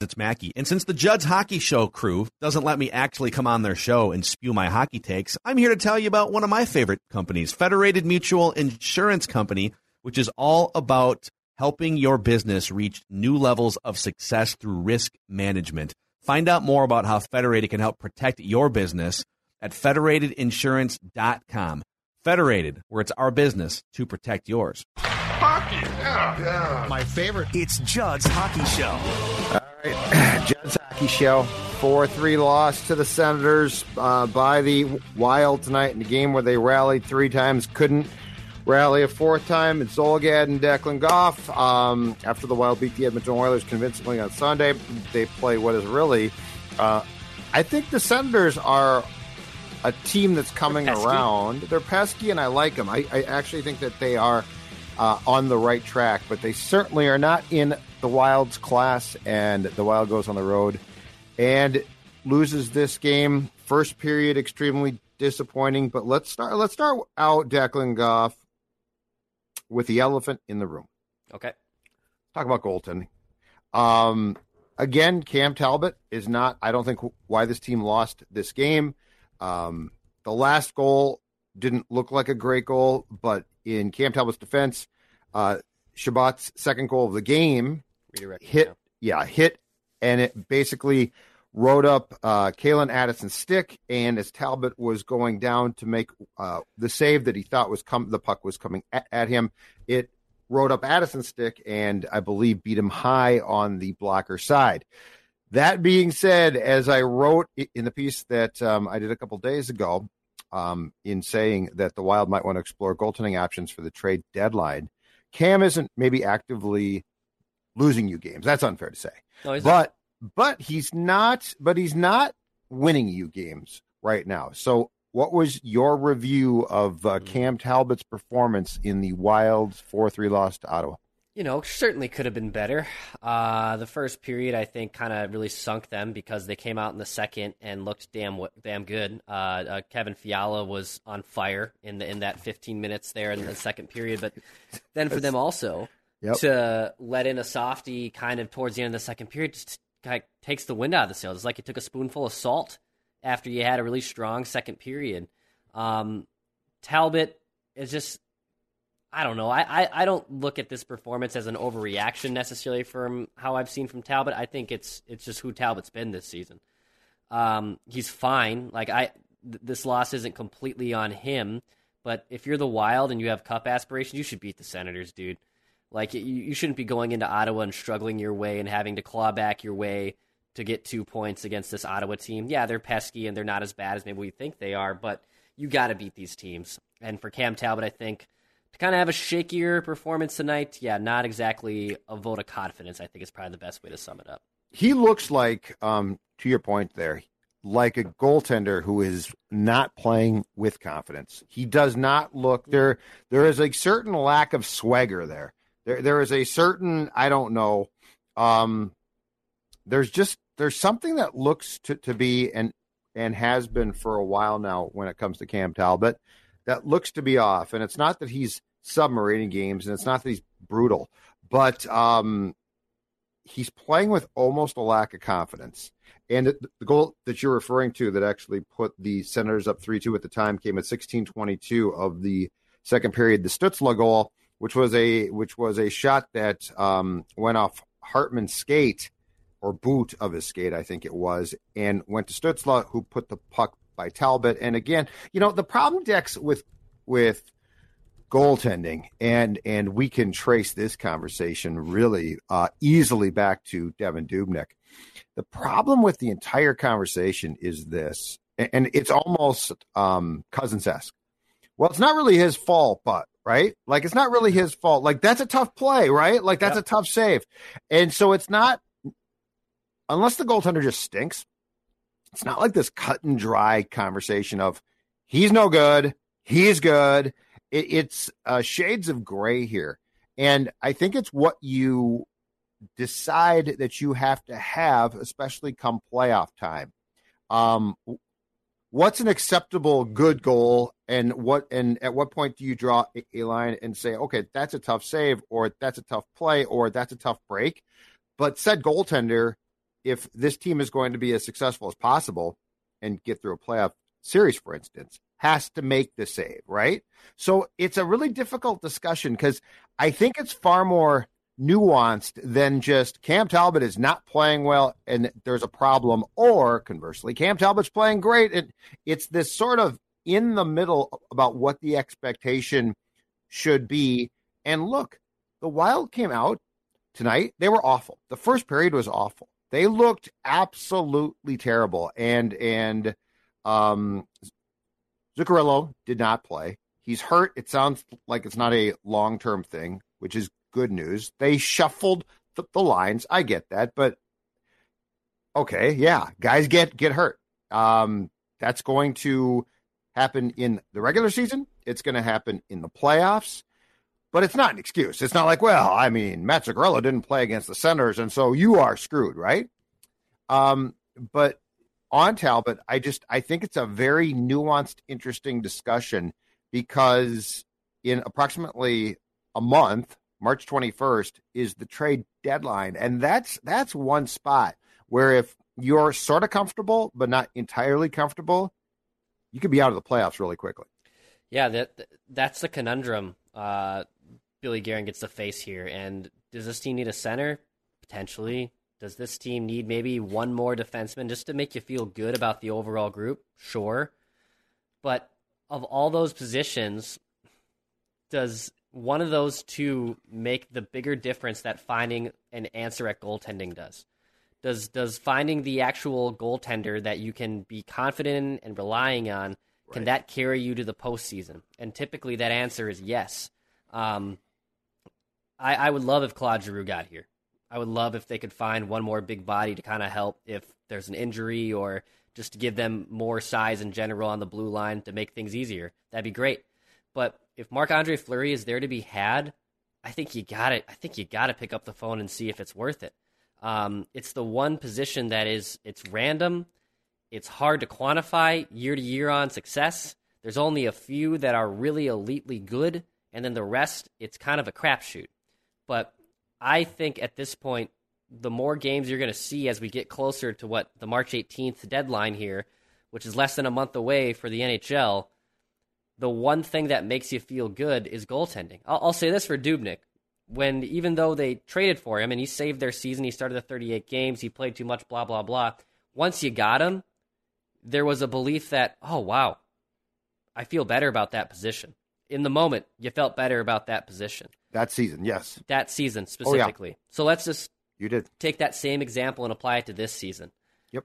It's Mackey. And since the Judd's Hockey Show crew doesn't let me actually come on their show and spew my hockey takes, I'm here to tell you about one of my favorite companies, Federated Mutual Insurance Company, which is all about helping your business reach new levels of success through risk management. Find out more about how Federated can help protect your business at federatedinsurance.com. Federated, where it's our business to protect yours. Hockey, yeah, yeah. My favorite. It's Judd's Hockey Show. All right, Judd's Hockey Show. 4 3 loss to the Senators uh, by the Wild tonight in a game where they rallied three times, couldn't rally a fourth time. It's Zulgad and Declan Goff. Um, after the Wild beat the Edmonton Oilers convincingly on Sunday, they play what is really. Uh, I think the Senators are a team that's coming They're around. They're pesky, and I like them. I, I actually think that they are uh, on the right track, but they certainly are not in the Wild's class. And the Wild goes on the road and loses this game. First period, extremely disappointing. But let's start. Let's start out Declan Goff with the elephant in the room. Okay. Talk about goaltending. Um, again, Cam Talbot is not. I don't think why this team lost this game. Um, the last goal didn't look like a great goal, but in Cam Talbot's defense, uh, Chabot's second goal of the game hit, yeah. yeah, hit, and it basically rode up uh, Calen Addison's stick. And as Talbot was going down to make uh, the save that he thought was come, the puck was coming at, at him, it rode up Addison's stick and I believe beat him high on the blocker side. That being said, as I wrote in the piece that um, I did a couple days ago, um, in saying that the Wild might want to explore goaltending options for the trade deadline, Cam isn't maybe actively losing you games. That's unfair to say. No, but not. but he's not. But he's not winning you games right now. So, what was your review of uh, mm-hmm. Cam Talbot's performance in the Wild's four three loss to Ottawa? you know, certainly could have been better. Uh, the first period, I think, kind of really sunk them because they came out in the second and looked damn damn good. Uh, uh, Kevin Fiala was on fire in the in that 15 minutes there in the second period, but then for them also yep. to let in a softy kind of towards the end of the second period just kind of takes the wind out of the sails. It's like it took a spoonful of salt after you had a really strong second period. Um, Talbot is just I don't know. I, I, I, don't look at this performance as an overreaction necessarily from how I've seen from Talbot. I think it's it's just who Talbot's been this season. Um, he's fine. Like I, th- this loss isn't completely on him. But if you're the Wild and you have cup aspirations, you should beat the Senators, dude. Like you, you shouldn't be going into Ottawa and struggling your way and having to claw back your way to get two points against this Ottawa team. Yeah, they're pesky and they're not as bad as maybe we think they are, but you got to beat these teams. And for Cam Talbot, I think to kind of have a shakier performance tonight, yeah, not exactly a vote of confidence. I think is probably the best way to sum it up. He looks like, um, to your point there, like a goaltender who is not playing with confidence. He does not look there. There is a certain lack of swagger there. There, there is a certain I don't know. Um, there's just there's something that looks to, to be and and has been for a while now when it comes to Cam Talbot that looks to be off. And it's not that he's submarining games, and it's not that he's brutal, but um, he's playing with almost a lack of confidence. And the goal that you're referring to that actually put the Senators up 3 2 at the time came at 1622 of the second period. The Stützle goal, which was a which was a shot that um, went off Hartman's skate or boot of his skate, I think it was, and went to Stützle, who put the puck by Talbot. And again, you know, the problem decks with with goaltending and and we can trace this conversation really uh, easily back to Devin Dubnyk. The problem with the entire conversation is this, and it's almost um, Cousins esque. Well, it's not really his fault, but right, like it's not really his fault. Like that's a tough play, right? Like that's yep. a tough save, and so it's not unless the goaltender just stinks, it's not like this cut and dry conversation of he's no good, he's good. It, it's uh, shades of gray here. And I think it's what you decide that you have to have, especially come playoff time. Um, what's an acceptable good goal, and what and at what point do you draw a line and say, okay, that's a tough save, or that's a tough play, or that's a tough break? But said goaltender, if this team is going to be as successful as possible and get through a playoff series, for instance, has to make the save, right? So it's a really difficult discussion because I think it's far more nuanced than just Cam Talbot is not playing well and there's a problem, or conversely, Cam Talbot's playing great. And it's this sort of in the middle about what the expectation should be. And look, the Wild came out tonight. They were awful. The first period was awful. They looked absolutely terrible. And and um Zuccarello did not play. He's hurt. It sounds like it's not a long term thing, which is good news. They shuffled the, the lines. I get that, but okay, yeah, guys get get hurt. Um, that's going to happen in the regular season. It's going to happen in the playoffs, but it's not an excuse. It's not like, well, I mean, Matt Zuccarello didn't play against the Senators, and so you are screwed, right? Um, but on Talbot, I just I think it's a very nuanced, interesting discussion because in approximately a month, March 21st is the trade deadline, and that's that's one spot where if you're sort of comfortable but not entirely comfortable, you could be out of the playoffs really quickly. Yeah, that that's the conundrum uh, Billy Guerin gets to face here. And does this team need a center? Potentially. Does this team need maybe one more defenseman just to make you feel good about the overall group? Sure. But of all those positions, does one of those two make the bigger difference that finding an answer at goaltending does? Does does finding the actual goaltender that you can be confident in and relying on can that carry you to the postseason? And typically, that answer is yes. Um, I, I would love if Claude Giroux got here. I would love if they could find one more big body to kind of help if there's an injury or just to give them more size in general on the blue line to make things easier. That'd be great. But if Marc Andre Fleury is there to be had, I think you got it. I think you got to pick up the phone and see if it's worth it. Um, it's the one position that is it's random. It's hard to quantify year to year on success. There's only a few that are really elitely good, and then the rest, it's kind of a crapshoot. But I think at this point, the more games you're going to see as we get closer to what the March 18th deadline here, which is less than a month away for the NHL, the one thing that makes you feel good is goaltending. I'll, I'll say this for Dubnyk. When even though they traded for him and he saved their season, he started the 38 games, he played too much, blah blah blah. Once you got him, there was a belief that, oh wow, I feel better about that position. In the moment, you felt better about that position. That season, yes. That season specifically. Oh, yeah. So let's just you did take that same example and apply it to this season. Yep.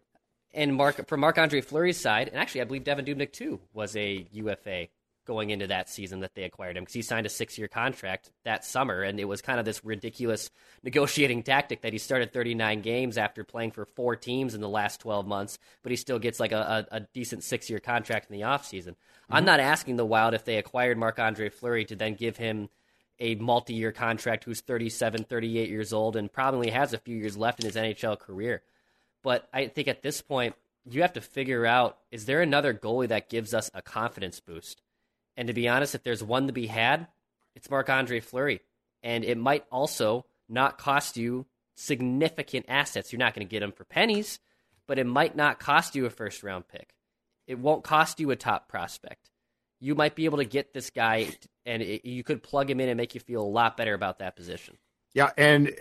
And Mark from Marc Andre Fleury's side, and actually I believe Devin Dubnyk too was a UFA going into that season that they acquired him because he signed a six year contract that summer. And it was kind of this ridiculous negotiating tactic that he started 39 games after playing for four teams in the last 12 months, but he still gets like a, a, a decent six year contract in the offseason. Mm-hmm. I'm not asking the Wild if they acquired Marc Andre Fleury to then give him a multi year contract who's 37, 38 years old and probably has a few years left in his NHL career. But I think at this point, you have to figure out is there another goalie that gives us a confidence boost? And to be honest, if there's one to be had, it's Marc Andre Fleury. And it might also not cost you significant assets. You're not going to get them for pennies, but it might not cost you a first round pick. It won't cost you a top prospect. You might be able to get this guy, and it, you could plug him in and make you feel a lot better about that position. Yeah, and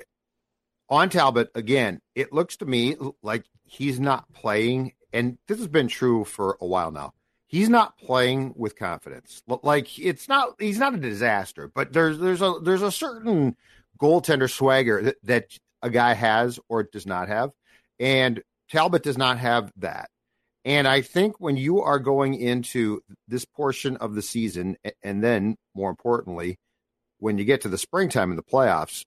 on Talbot again, it looks to me like he's not playing, and this has been true for a while now he's not playing with confidence. Like it's not he's not a disaster, but there's there's a there's a certain goaltender swagger that, that a guy has or does not have, and Talbot does not have that. And I think when you are going into this portion of the season, and then more importantly, when you get to the springtime in the playoffs,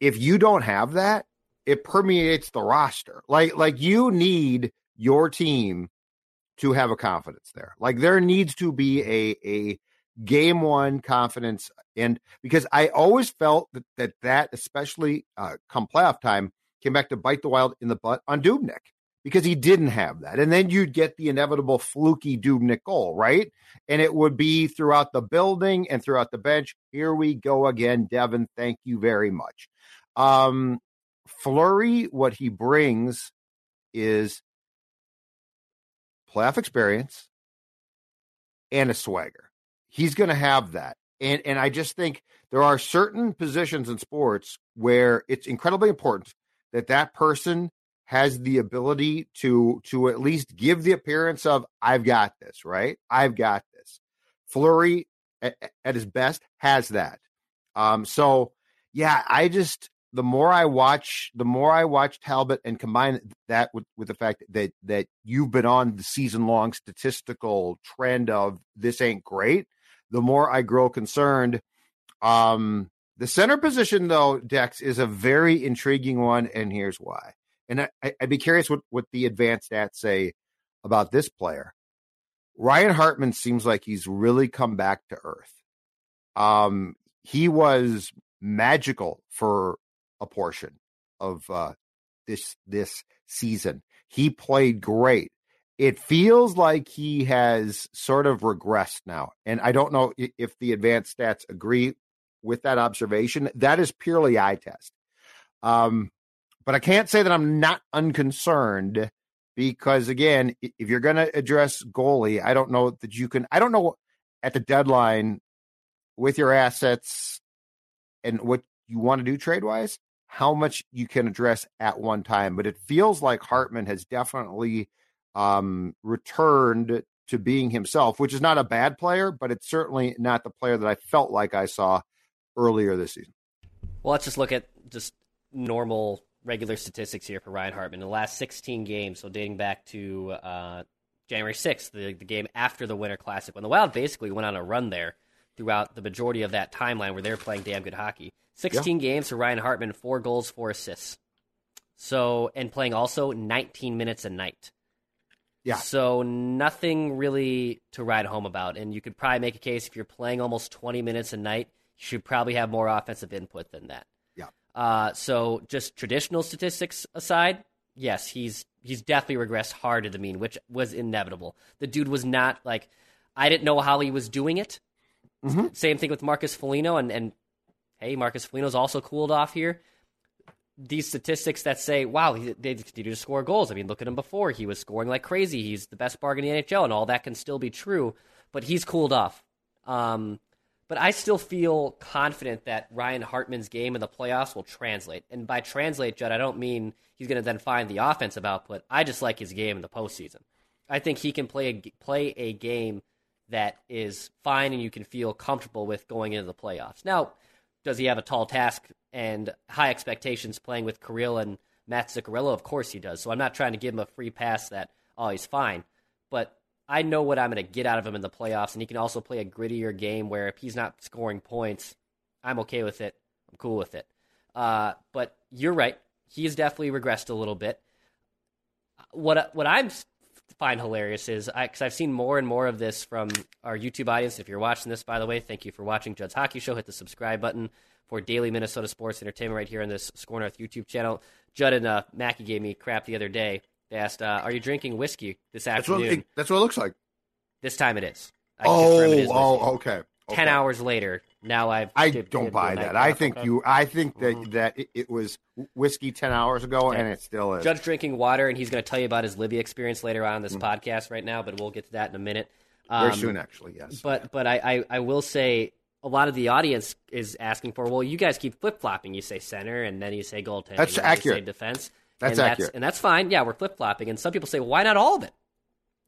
if you don't have that, it permeates the roster. Like like you need your team to have a confidence there. Like there needs to be a a game one confidence and because I always felt that that, that especially uh, come playoff time came back to bite the wild in the butt on Dubnyk because he didn't have that. And then you'd get the inevitable fluky Dubnyk goal, right? And it would be throughout the building and throughout the bench. Here we go again, Devin. Thank you very much. Um, Fleury, what he brings is playoff experience and a swagger. He's going to have that. And and I just think there are certain positions in sports where it's incredibly important that that person has the ability to to at least give the appearance of I've got this, right? I've got this. Fleury at, at his best has that. Um so yeah, I just the more I watch, the more I watch Talbot and combine that with, with the fact that that you've been on the season long statistical trend of this ain't great, the more I grow concerned. Um, the center position, though, Dex, is a very intriguing one, and here's why. And I, would be curious what, what the advanced stats say about this player. Ryan Hartman seems like he's really come back to earth. Um, he was magical for a portion of uh, this this season. He played great. It feels like he has sort of regressed now, and I don't know if the advanced stats agree with that observation. That is purely eye test. Um, but I can't say that I'm not unconcerned because again, if you're going to address goalie, I don't know that you can. I don't know at the deadline with your assets and what you want to do trade wise how much you can address at one time. But it feels like Hartman has definitely um, returned to being himself, which is not a bad player, but it's certainly not the player that I felt like I saw earlier this season. Well, let's just look at just normal regular statistics here for Ryan Hartman. In the last 16 games, so dating back to uh, January 6th, the, the game after the Winter Classic, when the Wild basically went on a run there throughout the majority of that timeline where they were playing damn good hockey. 16 yeah. games for Ryan Hartman, four goals, four assists. So, and playing also 19 minutes a night. Yeah. So nothing really to ride home about. And you could probably make a case if you're playing almost 20 minutes a night, you should probably have more offensive input than that. Yeah. Uh, so just traditional statistics aside, yes, he's he's definitely regressed hard to the mean, which was inevitable. The dude was not like I didn't know how he was doing it. Mm-hmm. Same thing with Marcus Foligno, and, and hey, Marcus Foligno's also cooled off here. These statistics that say, wow, they continue to score goals. I mean, look at him before. He was scoring like crazy. He's the best bargain in the NHL, and all that can still be true, but he's cooled off. Um, but I still feel confident that Ryan Hartman's game in the playoffs will translate. And by translate, Judd, I don't mean he's going to then find the offensive output. I just like his game in the postseason. I think he can play a, play a game that is fine and you can feel comfortable with going into the playoffs. Now, does he have a tall task and high expectations playing with Kirill and Matt Zuccarello? Of course he does. So I'm not trying to give him a free pass that, oh, he's fine. But I know what I'm going to get out of him in the playoffs, and he can also play a grittier game where if he's not scoring points, I'm okay with it. I'm cool with it. Uh, but you're right. He's definitely regressed a little bit. What what I'm find hilarious is because I've seen more and more of this from our YouTube audience. If you're watching this, by the way, thank you for watching Judd's Hockey Show. Hit the subscribe button for daily Minnesota sports entertainment right here on this Score North YouTube channel. Judd and uh, Mackey gave me crap the other day. They asked, uh, "Are you drinking whiskey this afternoon?" That's what, it, that's what it looks like. This time it is. oh, oh, okay. Ten okay. hours later, now I've. I don't buy that. I think okay. you. I think that mm-hmm. that it, it, was whiskey ten hours ago, okay. and it still is. Judge drinking water, and he's going to tell you about his Libya experience later on in this mm-hmm. podcast. Right now, but we'll get to that in a minute. Um, Very soon, actually. Yes. But but I, I, I will say a lot of the audience is asking for. Well, you guys keep flip flopping. You say center, and then you say goaltending. That's accurate. defense. That's and accurate, that's, and that's fine. Yeah, we're flip flopping, and some people say, well, why not all of it?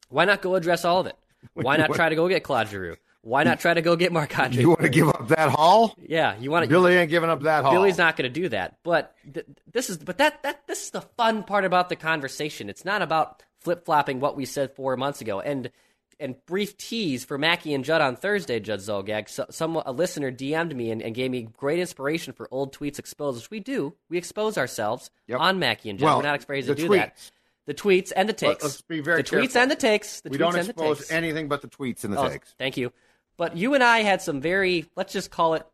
Why not go address all of it? Why not try to go get Claude Giroux? Why not try to go get Marc Andre? You want to give up that haul? Yeah, you want to. Billy ain't giving up that haul. Billy's not going to do that. But th- this is, but that that this is the fun part about the conversation. It's not about flip flopping what we said four months ago. And and brief tease for Mackey and Judd on Thursday, Judd Zulgad. So, some a listener DM'd me and, and, gave me great inspiration for old tweets exposed, which we do. We expose ourselves Yep. on Mackey and Judd. Well, We're not afraid to do tweets. that. The tweets and the takes. let's be very the tweets and the takes. The we tweets don't and the expose anything but the tweets and the Oh, takes. Thank you. But you and I had some very, let's just call it,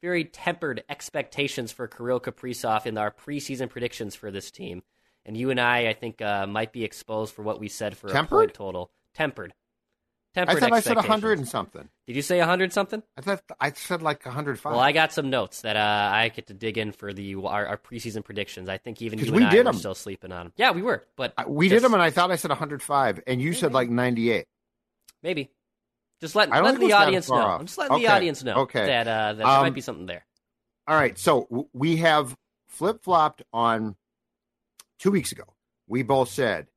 very tempered expectations for Kirill Kaprizov in our preseason predictions for this team. And you and I, I think, uh, might be exposed for what we said for a point total. Tempered. Tempered I thought I said expectations. hundred and something. Did you say 100 something? I thought I said like hundred five. Well, I got some notes that uh, I get to dig in for the our, our preseason predictions. I think even you we and I did were still sleeping on them. Yeah, we were, but we just- did them, and I thought I said 105, and you said like 98. maybe just let let the audience know. off. I'm just letting the audience know okay. that uh, that there Um, might be something there. All right, so we have flip flopped on two weeks ago. We both said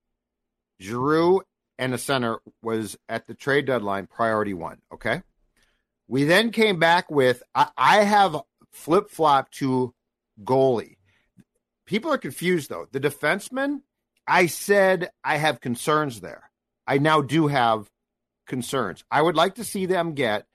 Giroux and the center was at the trade deadline priority one. Okay, we then came back with I, I have flip flop to goalie. People are confused though. The defenseman, I said I have concerns there. I now do have concerns. I would like to see them get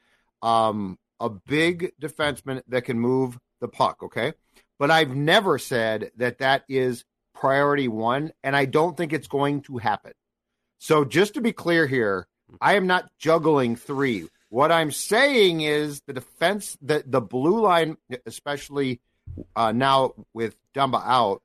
um, a big defenseman that can move the puck, okay? But I've never said that that is priority one, and I don't think it's going to happen. So just to be clear here, I am not juggling three. What I'm saying is the defense, the, the blue line, especially uh, now with Dumba out,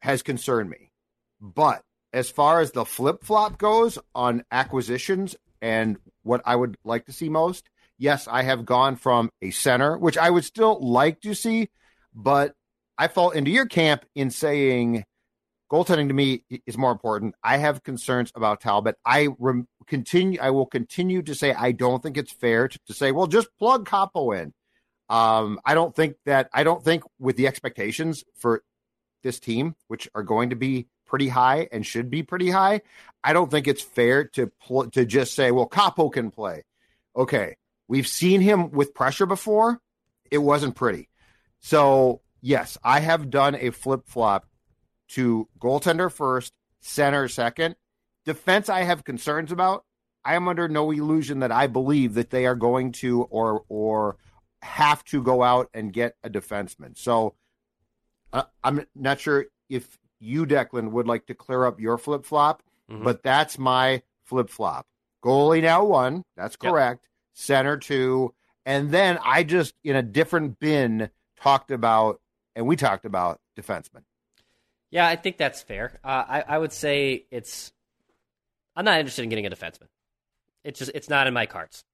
has concerned me. But as far as the flip flop goes on acquisitions and what I would like to see most, yes, I have gone from a center, which I would still like to see, but I fall into your camp in saying goaltending to me is more important. I have concerns about Talbot. I continue. I will continue to say I don't think it's fair to, to say, well, just plug Kaapo in. Um, I don't think that. I don't think with the expectations for this team, which are going to be pretty high and should be pretty high, I don't think it's fair to pl- to just say, well, Kaapo can play. Okay, we've seen him with pressure before. It wasn't pretty. So yes, I have done a flip flop to goaltender first, center second. Defense, I have concerns about. I am under no illusion that I believe that they are going to or or have to go out and get a defenseman. So uh, I'm not sure if you, Declan, would like to clear up your flip flop, Mhm. but that's my flip flop. Goalie now one, that's Yep. correct. Center two, and then I just in a different bin talked about, and we talked about defenseman. Yeah, I think that's fair. Uh, I, I would say it's. I'm not interested in getting a defenseman. It's just it's not in my cards.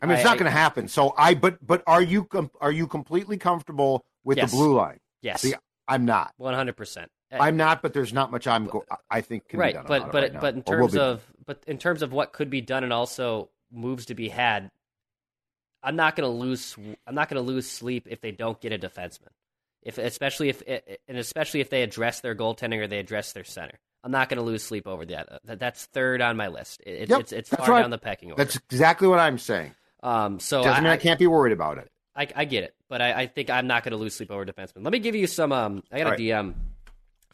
I mean, it's I- not going to happen. So I, but but are you com- are you completely comfortable with Yes. the blue line? Yes, See, I'm not. one hundred percent. I'm not, but there's not much I'm. Go- I think can be right, done but but right but in terms of but in terms of what could be done and also moves to be had, I'm not going to lose. I'm not going to lose sleep if they don't get a defenseman. If especially if and especially if they address their goaltending or they address their center. I'm not going to lose sleep over that. That- That's third on my list. It, Yep, it's it's that's far right. down the pecking order. that's exactly what I'm saying. um, so Doesn't I, mean I can't be worried about it. I, I get it, but I, I think I'm not going to lose sleep over defenseman. Let me give you some. Um, I got a All right. DM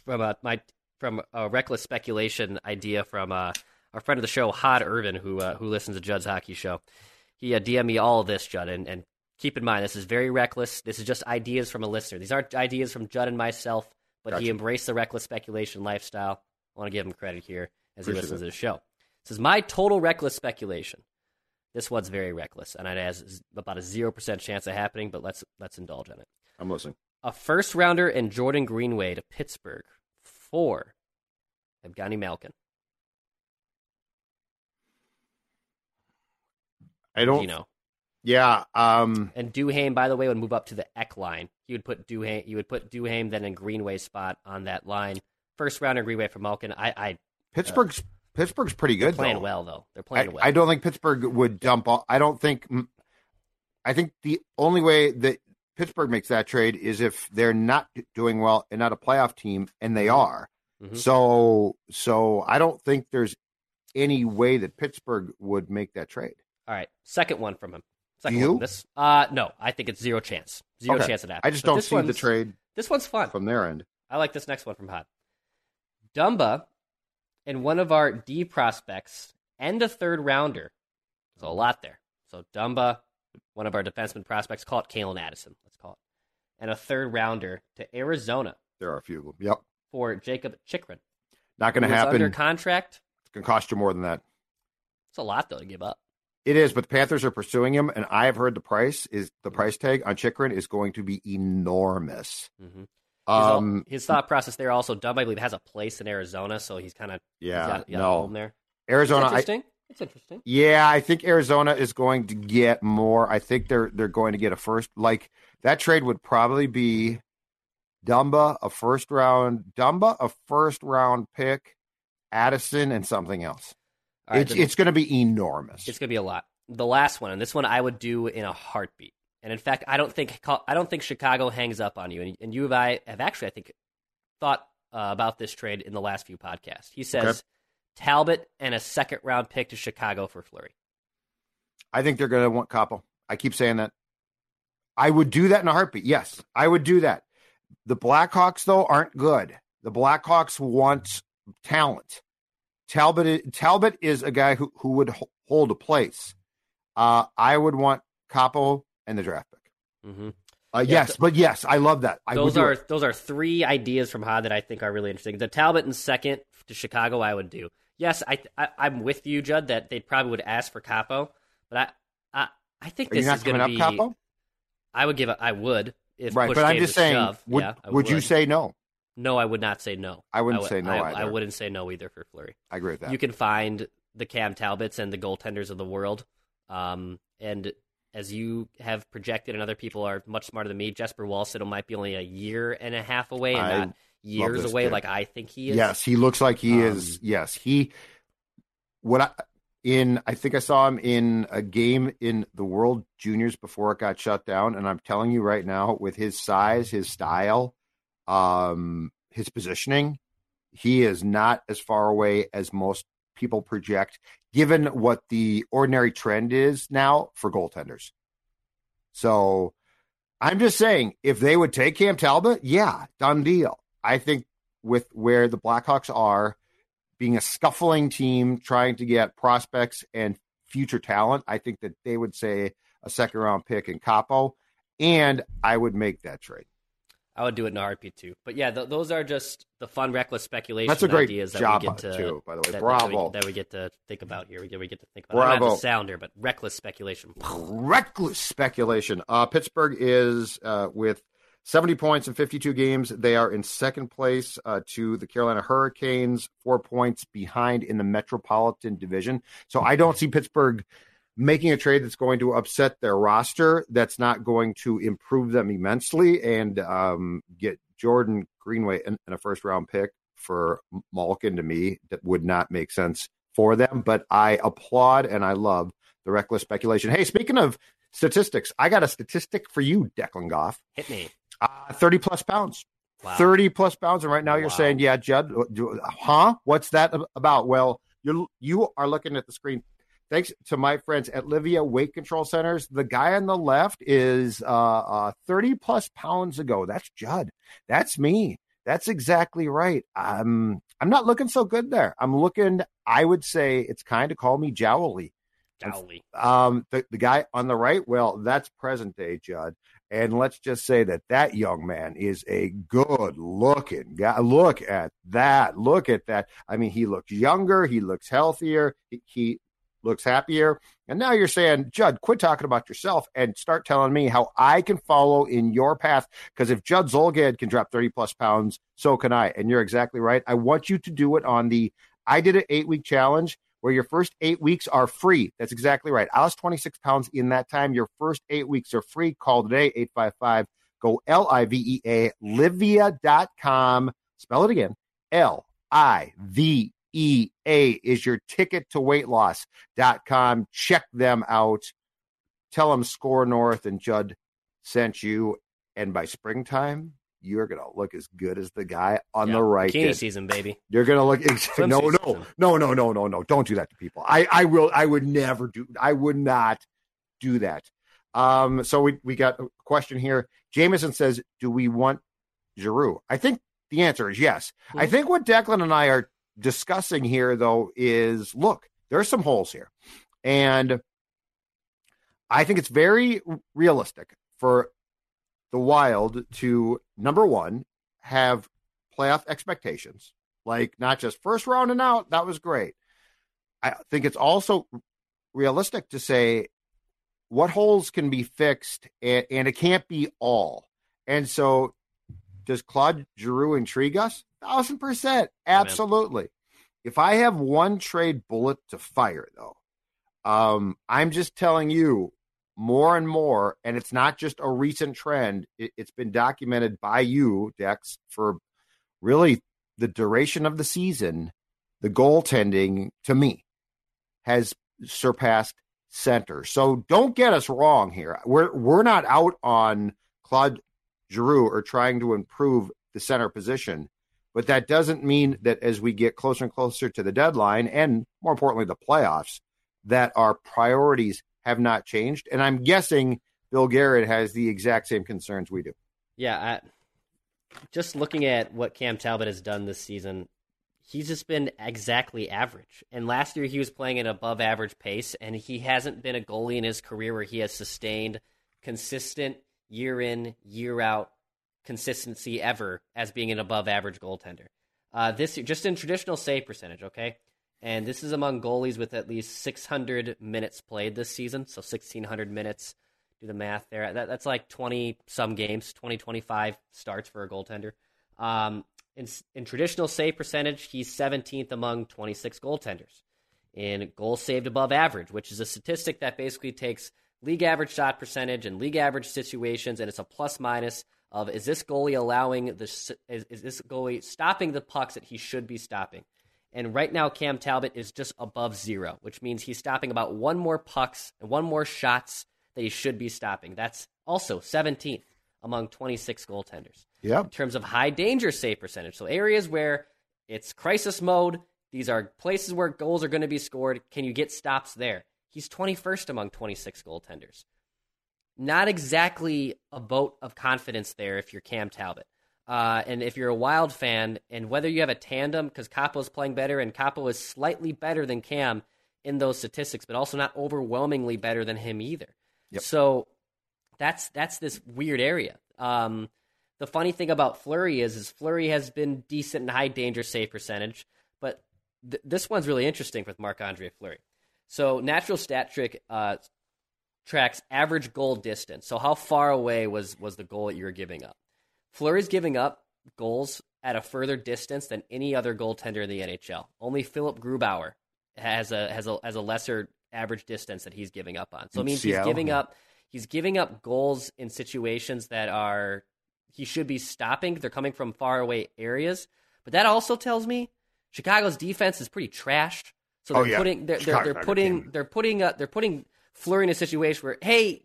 from uh, my from a reckless speculation idea from uh, our friend of the show, Hod Irvin, who uh, who listens to Judd's hockey show. He uh, DM'd me all of this, Judd, and, and keep in mind this is very reckless. This is just ideas from a listener. These aren't ideas from Judd and myself, but he embraced the reckless speculation lifestyle. I want to give him credit here as he listens it. to the show. This is my total reckless speculation. This one's very reckless, and it has about a zero percent chance of happening. But let's let's indulge in it. I'm listening. A first rounder and Jordan Greenway to Pittsburgh for Evgeny Malkin. I don't. You know, Yeah. Um. and Duhaime, by the way, would move up to the Ek line. He would put Duhaime. You would put Duhaime then in Greenway's spot on that line. First rounder Greenway for Malkin. I, I Pittsburgh's Pittsburgh's pretty good. playing though. well though. They're I, playing well. I don't think Pittsburgh would dump. All, I don't think. I think the only way that Pittsburgh makes that trade is if they're not doing well and not a playoff team, and they are. Mhm. So, so I don't think there's any way that Pittsburgh would make that trade. All right, second one from him. Second You? one from this. Uh, no, I think it's zero chance. Zero Okay. chance of that. I just But don't see the trade This one's fun. from their end. I like this next one from Hod. Dumba and one of our D prospects and a third rounder. There's a lot there. So Dumba, one of our defenseman prospects, call it Calen Addison. Let's call it, and a third rounder to Arizona There are a few of them. Yep. for Jakob Chychrun. Not going to happen. Under It's contract. going to cost you more than that. It's a lot though to give up. It is, but the Panthers are pursuing him, and I have heard the price is the price tag on Chychrun is going to be enormous. hmm Um, his thought process there also Dumba, I believe, has a place in Arizona, so he's kind of yeah, got, got a no, home there. Arizona. It's I, interesting. It's interesting. yeah, I think Arizona is going to get more. I think they're they're going to get a first. Like that trade would probably be Dumba a first round, Dumba a first round pick, Addison and something else. All right, it's the- it's going to be enormous. It's gonna be a lot. The last one, and this one I would do in a heartbeat. And in fact, I don't think I don't think Chicago hangs up on you. And, and you and I have actually, I think, thought uh, about this trade in the last few podcasts. He says Okay. Talbot and a second round pick to Chicago for Fleury. I think they're going to want Kaapo. I keep saying that. I would do that in a heartbeat. Yes, I would do that. The Blackhawks, though, aren't good. The Blackhawks want talent. Talbot, is, Talbot is a guy who, who would hold a place. Uh, I would want Kaapo and the draft pick. Mm-hmm. Uh, Yeah, yes, but yes, I love that. I those are those are three ideas from Hod that I think are really interesting. The Talbot in second to Chicago, I would do. Yes, I, I I'm with you, Judd, that they probably would ask for Kaapo, but I I, I think Are you this not is going giving to up be. Kaapo? I would give. A, I would if Right, but I'm just saying. shove. Would yeah, I would you say no? no? I would not say no. I wouldn't would- say no I, either. I wouldn't say no either for Fleury. I agree with that. You can find the Cam Talbots and the goaltenders of the world, um, and as you have projected, and other people are much smarter than me. Jesper Wallstedt might be only a year and a half away, and I not years away, kid. like I think he is. Yes, he looks like he Um, is. Yes, he. What I in I think I saw him in a game in the World Juniors before it got shut down, and I'm telling you right now, with his size, his style, um, his positioning, he is not as far away as most people project, given what the ordinary trend is now for goaltenders. So I'm just saying, if they would take Cam Talbot, yeah, done deal. I think with where the Blackhawks are, being a scuffling team trying to get prospects and future talent, I think that they would say a second round pick in Kaapo, and I would make that trade. I would do it in a heartbeat too. But yeah, th- those are just the fun, reckless speculation That's a great ideas that job we get to too, by the way. that, that Bravo. we, that we get to think about here. We get, we get to think about. I don't have Bravo. the sounder, but reckless speculation. reckless speculation. Uh, Pittsburgh is uh, with 70 points in 52 games. They are in second place uh, to the Carolina Hurricanes, four points behind in the Metropolitan Division. So I don't see Pittsburgh making a trade that's going to upset their roster, that's not going to improve them immensely, and um, get Jordan Greenway and, and a first round pick for Malkin to me that would not make sense for them. But I applaud and I love the reckless speculation. Hey, speaking of statistics, I got a statistic for you, Declan Goff. Hit me. Uh, 30 plus pounds. Wow. 30 plus pounds. And right now you're Wow. saying, yeah, Judd, huh? What's that about? Well, you're, you are looking at the screen. Thanks to my friends at Livea Weight Control Centers. The guy on the left is uh, uh, 30 plus pounds ago. That's Judd. That's me. That's exactly right. I'm, I'm not looking so good there. I'm looking, I would say it's kind of call me jowly. Jowly. Um, the, the guy on the right, well, that's present day Judd. And let's just say that that young man is a good looking guy. Look at that. Look at that. I mean, he looks younger. He looks healthier. He, looks happier. And now you're saying, Judd, quit talking about yourself and start telling me how I can follow in your path. Because if Judd Zulgad can drop 30 plus pounds, so can I. And you're exactly right. I want you to do it on the I did an eight week challenge where your first eight weeks are free. That's exactly right. I lost 26 pounds in that time. Your first eight weeks are free. Call today, 855 go L I V E A, livea.com. Spell it again L I V E A is your ticket to weight loss.com. Check them out. Tell them Score North and Judd sent you. And by springtime, you're going to look as good as the guy on Yeah. the right. Bikini did. season, baby. You're gonna look no, no, season. no, no, no, no, no. Don't do that to people. I, I will. I would never do. I would not do that. Um. So we we got a question here. Jameson says, "Do we want Giroux?" I think the answer is yes. I Mhm. think what Declan and I are discussing here, though, is look. there's some holes here. And I think it's very realistic for the Wild to, number one, have playoff expectations, like not just first round and out. That was great. I think it's also realistic to say what holes can be fixed, and, and it can't be all. And so, does Claude Giroux intrigue us? Thousand percent, absolutely. If I have one trade bullet to fire, though, um, I'm just telling you more and more, and it's not just a recent trend. It, has been documented by you, Dex, for really the duration of the season. The goaltending, to me, has surpassed center. So don't get us wrong here. We're we're not out on Claude Giroux or trying to improve the center position. But that doesn't mean that as we get closer and closer to the deadline and more importantly the playoffs, that our priorities have not changed. And I'm guessing Bill Guerin has the exact same concerns we do. Yeah, I, just looking at what Cam Talbot has done this season, he's just been exactly average. And last year he was playing at above average pace, and he hasn't been a goalie in his career where he has sustained consistent year in, year out consistency ever as being an above average goaltender. Uh, this year, just in traditional save percentage, okay? And this is among goalies with at least 600 minutes played this season. So 1,600 minutes. Do the math there. That, that's like 20 some games, 20, 25 starts for a goaltender. Um, in, in traditional save percentage, he's 17th among 26 goaltenders. In goals saved above average, which is a statistic that basically takes league average shot percentage and league average situations, and it's a plus minus of is this goalie allowing the is, is this goalie stopping the pucks that he should be stopping. And right now, Cam Talbot is just above zero, which means he's stopping about one more pucks and one more shots that he should be stopping. That's also 17th among 26 goaltenders. Yeah. In terms of high danger save percentage, so areas where it's crisis mode, these are places where goals are going to be scored. Can you get stops there? He's 21st among 26 goaltenders. Not exactly a vote of confidence there if you're Cam Talbot. Uh, and if you're a Wild fan, and whether you have a tandem, because Kaapo's playing better, and Kaapo is slightly better than Cam in those statistics, but also not overwhelmingly better than him either. Yep. So that's that's this weird area. Um, the funny thing about Fleury is, is Fleury has been decent in high danger save percentage, but th- this one's really interesting with Marc Andre Fleury. So natural stat trick uh, tracks average goal distance. So how far away was was the goal that you were giving up? Fleury's giving up goals at a further distance than any other goaltender in the NHL. Only Philipp Grubauer has a has a has a lesser average distance that he's giving up on. So it means Seattle. he's giving up he's giving up goals in situations that are he should be stopping. They're coming from far away areas. But that also tells me Chicago's defense is pretty trashed. So they're oh, yeah. putting they're, they're, they're putting they're putting uh, they're putting Fleury in a situation where hey,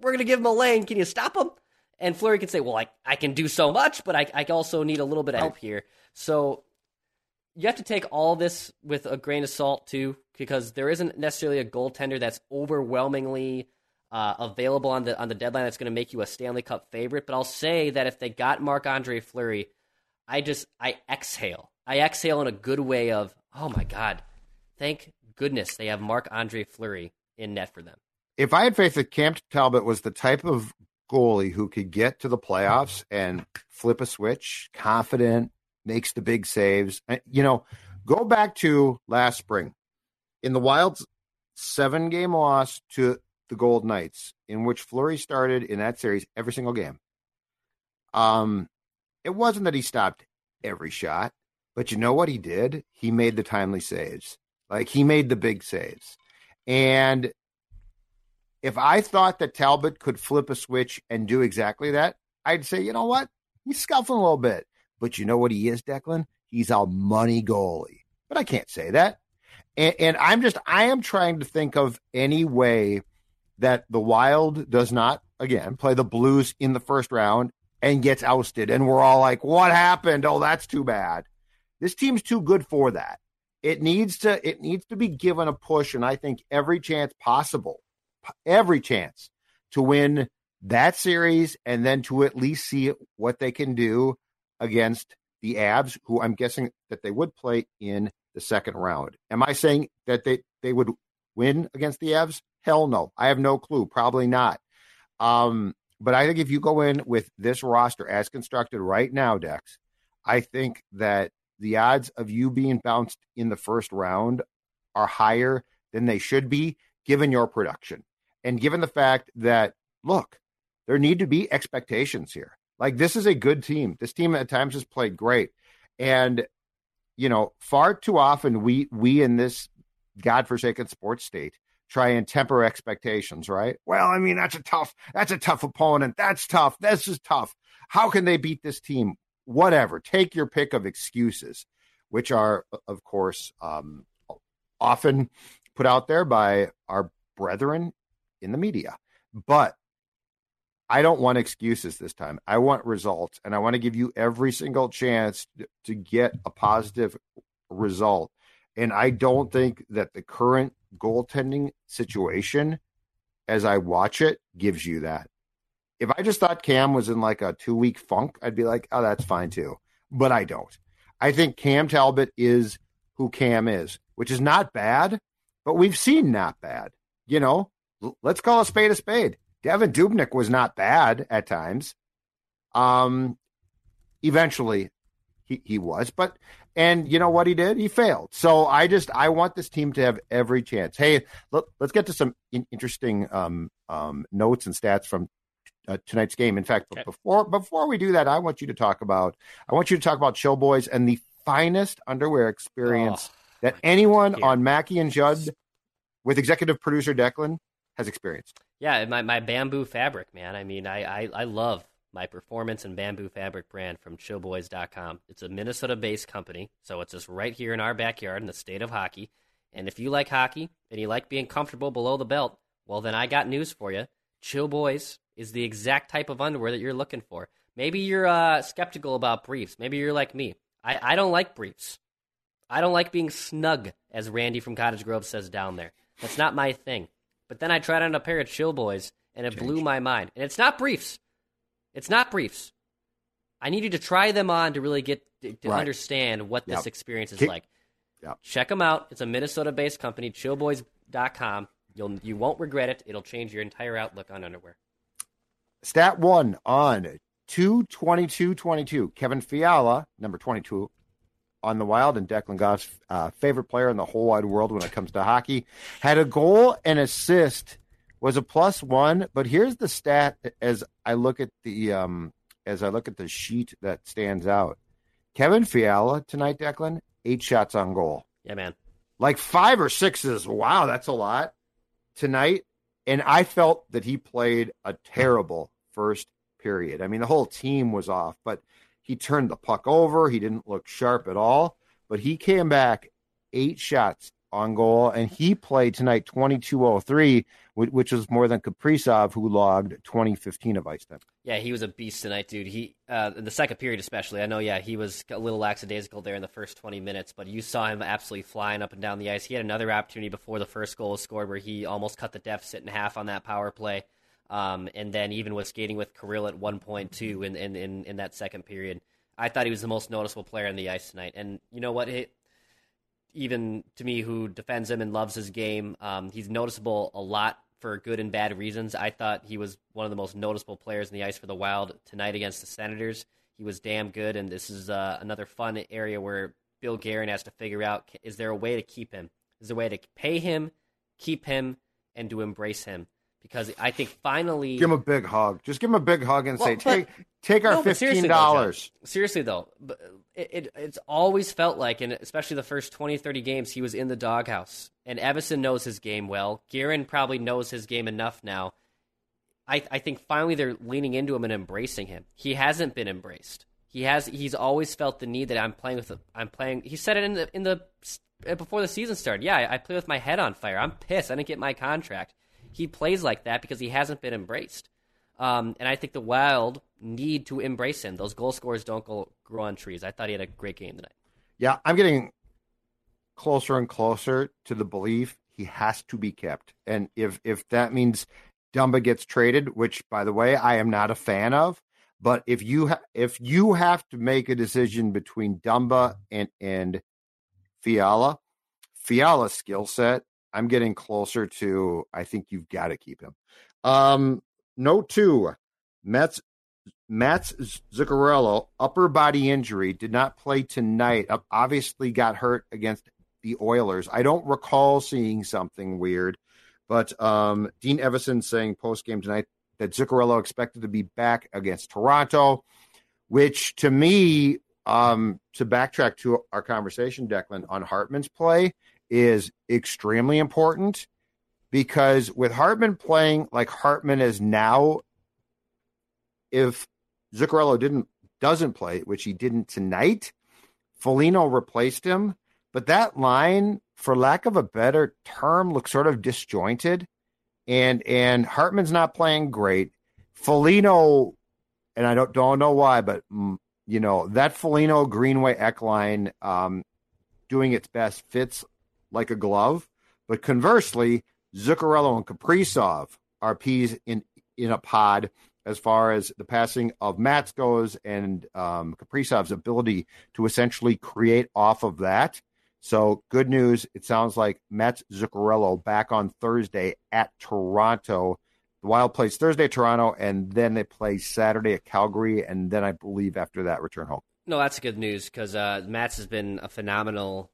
we're gonna give him a lane. Can you stop him? And Fleury can say, well, I, I can do so much, but I, I also need a little bit of help here. So you have to take all this with a grain of salt too, because there isn't necessarily a goaltender that's overwhelmingly uh, available on the on the deadline that's going to make you a Stanley Cup favorite. But I'll say that if they got Marc Andre Fleury, I just I exhale. I exhale in a good way of oh my god, thank goodness they have Marc Andre Fleury in net for them. If I had faith that Cam Talbot was the type of goalie who could get to the playoffs and flip a switch, confident, makes the big saves, you know, go back to last spring in the Wild's seven game loss to the Gold Knights, in which Fleury started in that series every single game. Um, it wasn't that he stopped every shot, but you know what he did? He made the timely saves. Like he made the big saves. And if I thought that Talbot could flip a switch and do exactly that, I'd say, you know what? He's scuffling a little bit. But you know what he is, Declan? He's a money goalie. But I can't say that. And, and I'm just, I am trying to think of any way that the Wild does not, again, play the Blues in the first round and gets ousted. And we're all like, what happened? Oh, that's too bad. This team's too good for that. It needs to it needs to be given a push, and I think every chance possible, every chance to win that series, and then to at least see what they can do against the Avs, who I'm guessing that they would play in the second round. Am I saying that they, they would win against the Avs? Hell no. I have no clue. Probably not. Um, but I think if you go in with this roster as constructed right now, Dex, I think that the odds of you being bounced in the first round are higher than they should be given your production. And given the fact that, look, there need to be expectations here. Like, this is a good team. This team at times has played great. And, you know, far too often we, we in this godforsaken sports state try and temper expectations, right? Well, I mean, that's a tough, that's a tough opponent. That's tough. This is tough. How can they beat this team? Whatever. Take your pick of excuses, which are, of course, um, often put out there by our brethren in the media. But I don't want excuses this time. I want results, and I want to give you every single chance to get a positive result. And I don't think that the current goaltending situation, as I watch it, gives you that. If I just thought Cam was in like a two week funk, I'd be like, oh, that's fine too. But I don't. I think Cam Talbot is who Cam is, which is not bad, but we've seen not bad. You know, let's call a spade a spade. Devan Dubnyk was not bad at times. Um, eventually, he he was, but and you know what he did? He failed. So I just I want this team to have every chance. Hey, look, let's get to some in- interesting um, um, notes and stats from uh, tonight's game. In fact, okay. before before we do that, I want you to talk about I want you to talk about Chill Boys and the finest underwear experience oh, that anyone on Mackey and Judd with executive producer Declan has experienced. Yeah, my, my bamboo fabric, man. I mean, I, I, I love my performance and bamboo fabric brand from chillboys.com. It's a Minnesota based company, so it's just right here in our backyard in the state of hockey. And if you like hockey and you like being comfortable below the belt, well, then I got news for you. Chill Boys is the exact type of underwear that you're looking for. Maybe you're uh, skeptical about briefs. Maybe you're like me. I, I don't like briefs. I don't like being snug, as Randy from Cottage Grove says down there. That's not my thing. But then I tried on a pair of Chill Boys, and it Change. blew my mind. And it's not briefs. It's not briefs. I need you to try them on to really get to right. understand what this yep. experience is Keep, like. Yep. Check them out. It's a Minnesota-based company, chillboys.com. You'll you won't regret it. It'll change your entire outlook on underwear. Stat one on 22222. Kevin Fiala, number 22, on the Wild and Declan Goff's uh, favorite player in the whole wide world when it comes to hockey. Had a goal and assist, was a plus one. But here's the stat as I look at the um, as I look at the sheet that stands out. Kevin Fiala tonight, Declan, eight shots on goal. Yeah, man. Like five or sixes. Wow, that's a lot tonight. And I felt that he played a terrible first period. I mean, the whole team was off, but he turned the puck over. He didn't look sharp at all, but he came back eight shots on goal, and he played tonight 22-03, which was more than Kaprizov, who logged 2015 of ice time. Yeah, he was a beast tonight, dude. He uh, in the second period, especially. I know, yeah, he was a little lackadaisical there in the first 20 minutes, but you saw him absolutely flying up and down the ice. He had another opportunity before the first goal was scored, where he almost cut the deficit in half on that power play. Um, and then even was skating with Kirill at one point too in, in, in, in, that second period. I thought he was the most noticeable player on the ice tonight. And you know what? It, even to me, who defends him and loves his game, um, he's noticeable a lot for good and bad reasons. I thought he was one of the most noticeable players in the ice for the Wild tonight against the Senators. He was damn good, and this is uh, another fun area where Bill Guerin has to figure out: is there a way to keep him? Is there a way to pay him, keep him, and to embrace him? Because I think finally give him a big hug. Just give him a big hug and well, say, "Take take our no, fifteen dollars." Seriously though, it, it, it's always felt like, and especially the first 20, 30 games, he was in the doghouse. And Evason knows his game well. Guerin probably knows his game enough now. I, I think finally they're leaning into him and embracing him. He hasn't been embraced. He has. He's always felt the need that I'm playing with. I'm playing. He said it in the in the before the season started. Yeah, I, I play with my head on fire. I'm pissed. I didn't get my contract he plays like that because he hasn't been embraced. Um, and I think the Wild need to embrace him. Those goal scorers don't go, grow on trees. I thought he had a great game tonight. Yeah, I'm getting closer and closer to the belief he has to be kept. And if if that means Dumba gets traded, which by the way I am not a fan of, but if you ha- if you have to make a decision between Dumba and and Fiala. Fiala's skill set, I'm getting closer to. I think you've got to keep him. Um, note two, Mets Mats Zuccarello, upper body injury, did not play tonight. Obviously, got hurt against the Oilers. I don't recall seeing something weird, but um, Dean Evason saying post game tonight that Zuccarello expected to be back against Toronto, which to me, um, to backtrack to our conversation, Declan, on Hartman's play is extremely important because with Hartman playing like Hartman is now, if Zuccarello didn't doesn't play, which he didn't tonight, Foligno replaced him. But that line, for lack of a better term, looks sort of disjointed. And and Hartman's not playing great. Foligno, and I don't don't know why, but mm, you know that Foligno Greenway Ek line um, doing its best fits like a glove. But conversely, Zuccarello and Kaprizov are peas in in a pod as far as the passing of Mats goes and um, Kaprizov's ability to essentially create off of that. So good news. It sounds like Mats Zuccarello back on Thursday at Toronto. The Wild plays Thursday Toronto, and then they play Saturday at Calgary, and then I believe after that return home. No, that's good news because uh, Mats has been a phenomenal.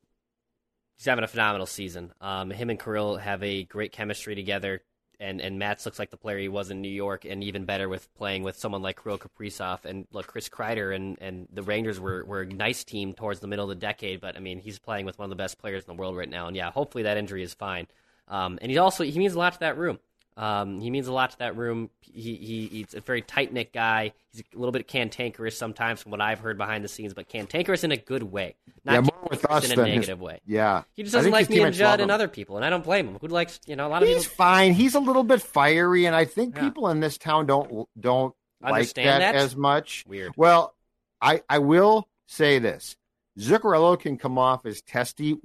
He's having a phenomenal season. Um, him and Kirill have a great chemistry together and and Mats looks like the player he was in New York, and even better with playing with someone like Kirill Kaprizov and look, Chris Kreider and and the Rangers were were a nice team towards the middle of the decade, but I mean he's playing with one of the best players in the world right now, and yeah, hopefully that injury is fine. Um, and he's also he means a lot to that room. Um, he means a lot to that room. He, he he's a very tight knit guy. He's a little bit cantankerous sometimes, from what I've heard behind the scenes, but cantankerous in a good way, not yeah, more with us in a than negative his, way. Yeah, he just doesn't like me and Judd and other people, and I don't blame him. Who likes you know a lot of he's people? fine. He's a little bit fiery, and I think yeah. people in this town don't don't Understand like that, that, as much. Weird. Well, I I will say this: Zuccarello can come off as testy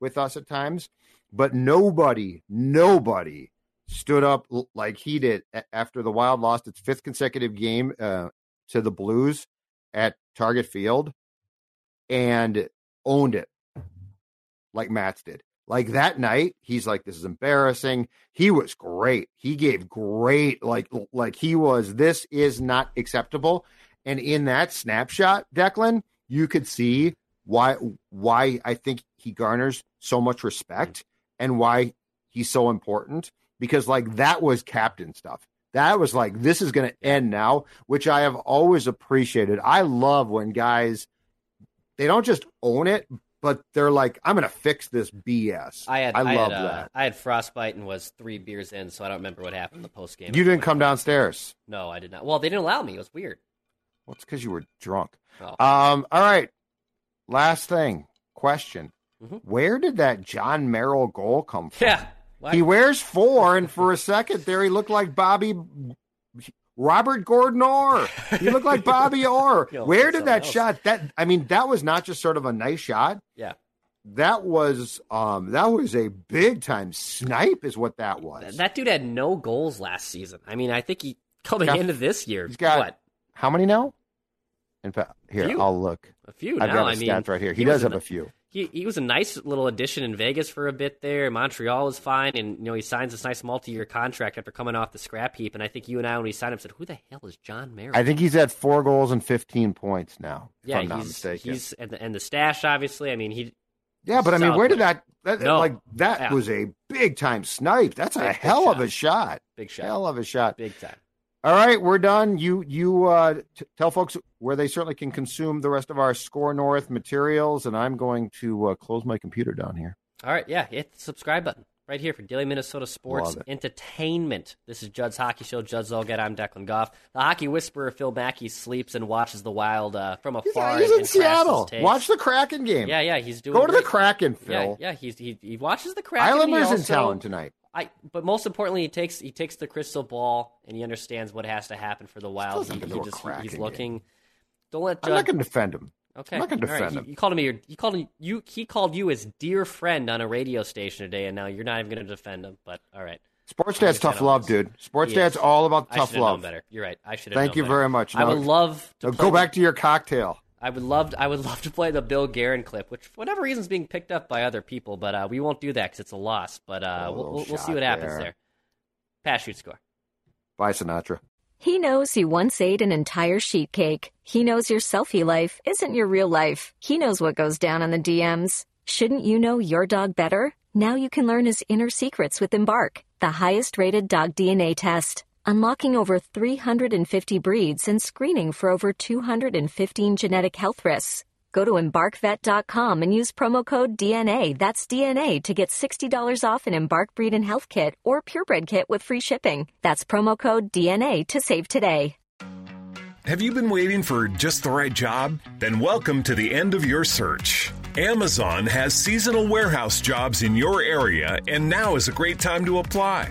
with us at times, but nobody, nobody stood up like he did after the Wild lost its fifth consecutive game uh, to the Blues at Target Field and owned it like Mats did. Like that night, he's like, "This is embarrassing." He was great. He gave great, like, like he was. This is not acceptable. And in that snapshot, Declan, you could see why why I think he garners so much respect and why he's so important because like that was captain stuff. That was like this is going to end now, which I have always appreciated. I love when guys they don't just own it, but they're like, I'm going to fix this BS. I had, I, I love had, uh, that. I had frostbite and was three beers in, so I don't remember what happened in the post game. You didn't come downstairs. No, I did not. Well, they didn't allow me. It was weird. Well, it's because you were drunk. Oh. Um. All right. Last thing. Question. Mhm. Where did that Jon Merrill goal come from? Yeah. He wears four, and for a second there, he looked like Bobby Robert Gordon Orr. He looked like Bobby Orr. Where did that else. shot? That I mean, that was not just sort of a nice shot. Yeah. That was um that was a big time snipe, is what that was. That dude had no goals last season. I mean, I think he coming Got- into this year. he's got- what How many now? In fact, here Few. I'll look. a few I've now. got I the mean, stats right here. He, was does have in a few. He he was a nice little addition in Vegas for a bit there. Montreal was fine, and you know he signs this nice multi-year contract after coming off the scrap heap. And I think you and I, when we signed him, said, "Who the hell is Jon Merrill?" I think he's at four goals and fifteen points now. If yeah, I'm not he's mistaken. he's and the, and the stash obviously. I mean, he Yeah, but I mean, where did that? that No. Like that Yeah. was a big time snipe. That's a Big, big hell of shot. a shot. big shot, Hell of a shot. big time. All right, we're done. You you uh, t- tell folks where they certainly can consume the rest of our SKOR North materials, and I'm going to uh, close my computer down here. All right, yeah, hit the subscribe button right here for Daily Minnesota Sports Entertainment. This is Judd's Hockey Show. Judd Zulgad. I'm Declan Goff. The hockey whisperer Phil Mackey sleeps and watches the Wild uh, from afar. he's and- in Seattle. Watch the Kraken game. Yeah, yeah, he's doing. Go to the. Kraken, Yeah, Phil. yeah, he's he, he watches the Kraken. Islanders in town tonight. I, but most importantly, he takes he takes the crystal ball and he understands what has to happen for the Wild. He, he just he's looking. Don't let I'm not going to defend him. okay, I'm not all right, defend he- him. You called him your. You called him you. He called you his dear friend on a radio station today, and now you're not even going to defend him. But all right, Sports Dad's tough love, dude. Sports Dad's all about tough should have known love. better. You're right. I should. Thank known you better. very much. I would love to play go back to your cocktail. I would love to, I would love to play the Bill Guerin clip, which for whatever reason is being picked up by other people, but uh, we won't do that because it's a loss. But uh, Oh, we'll, we'll, we'll see what happens there. there. Pass shoot score. Bye, Sinatra. He knows you once ate an entire sheet cake. He knows your selfie life isn't your real life. He knows what goes down on the DMs. Shouldn't you know your dog better? Now you can learn his inner secrets with Embark, the highest rated dog DNA test. Unlocking over 350 breeds and screening for over 215 genetic health risks. Go to embarkvet.com and use promo code DNA, that's DNA, to get $60 off an Embark Breed and Health Kit or Purebred Kit with free shipping. That's promo code DNA to save today. Have you been waiting for just the right job? Then welcome to the end of your search. Amazon has seasonal warehouse jobs in your area, and now is a great time to apply.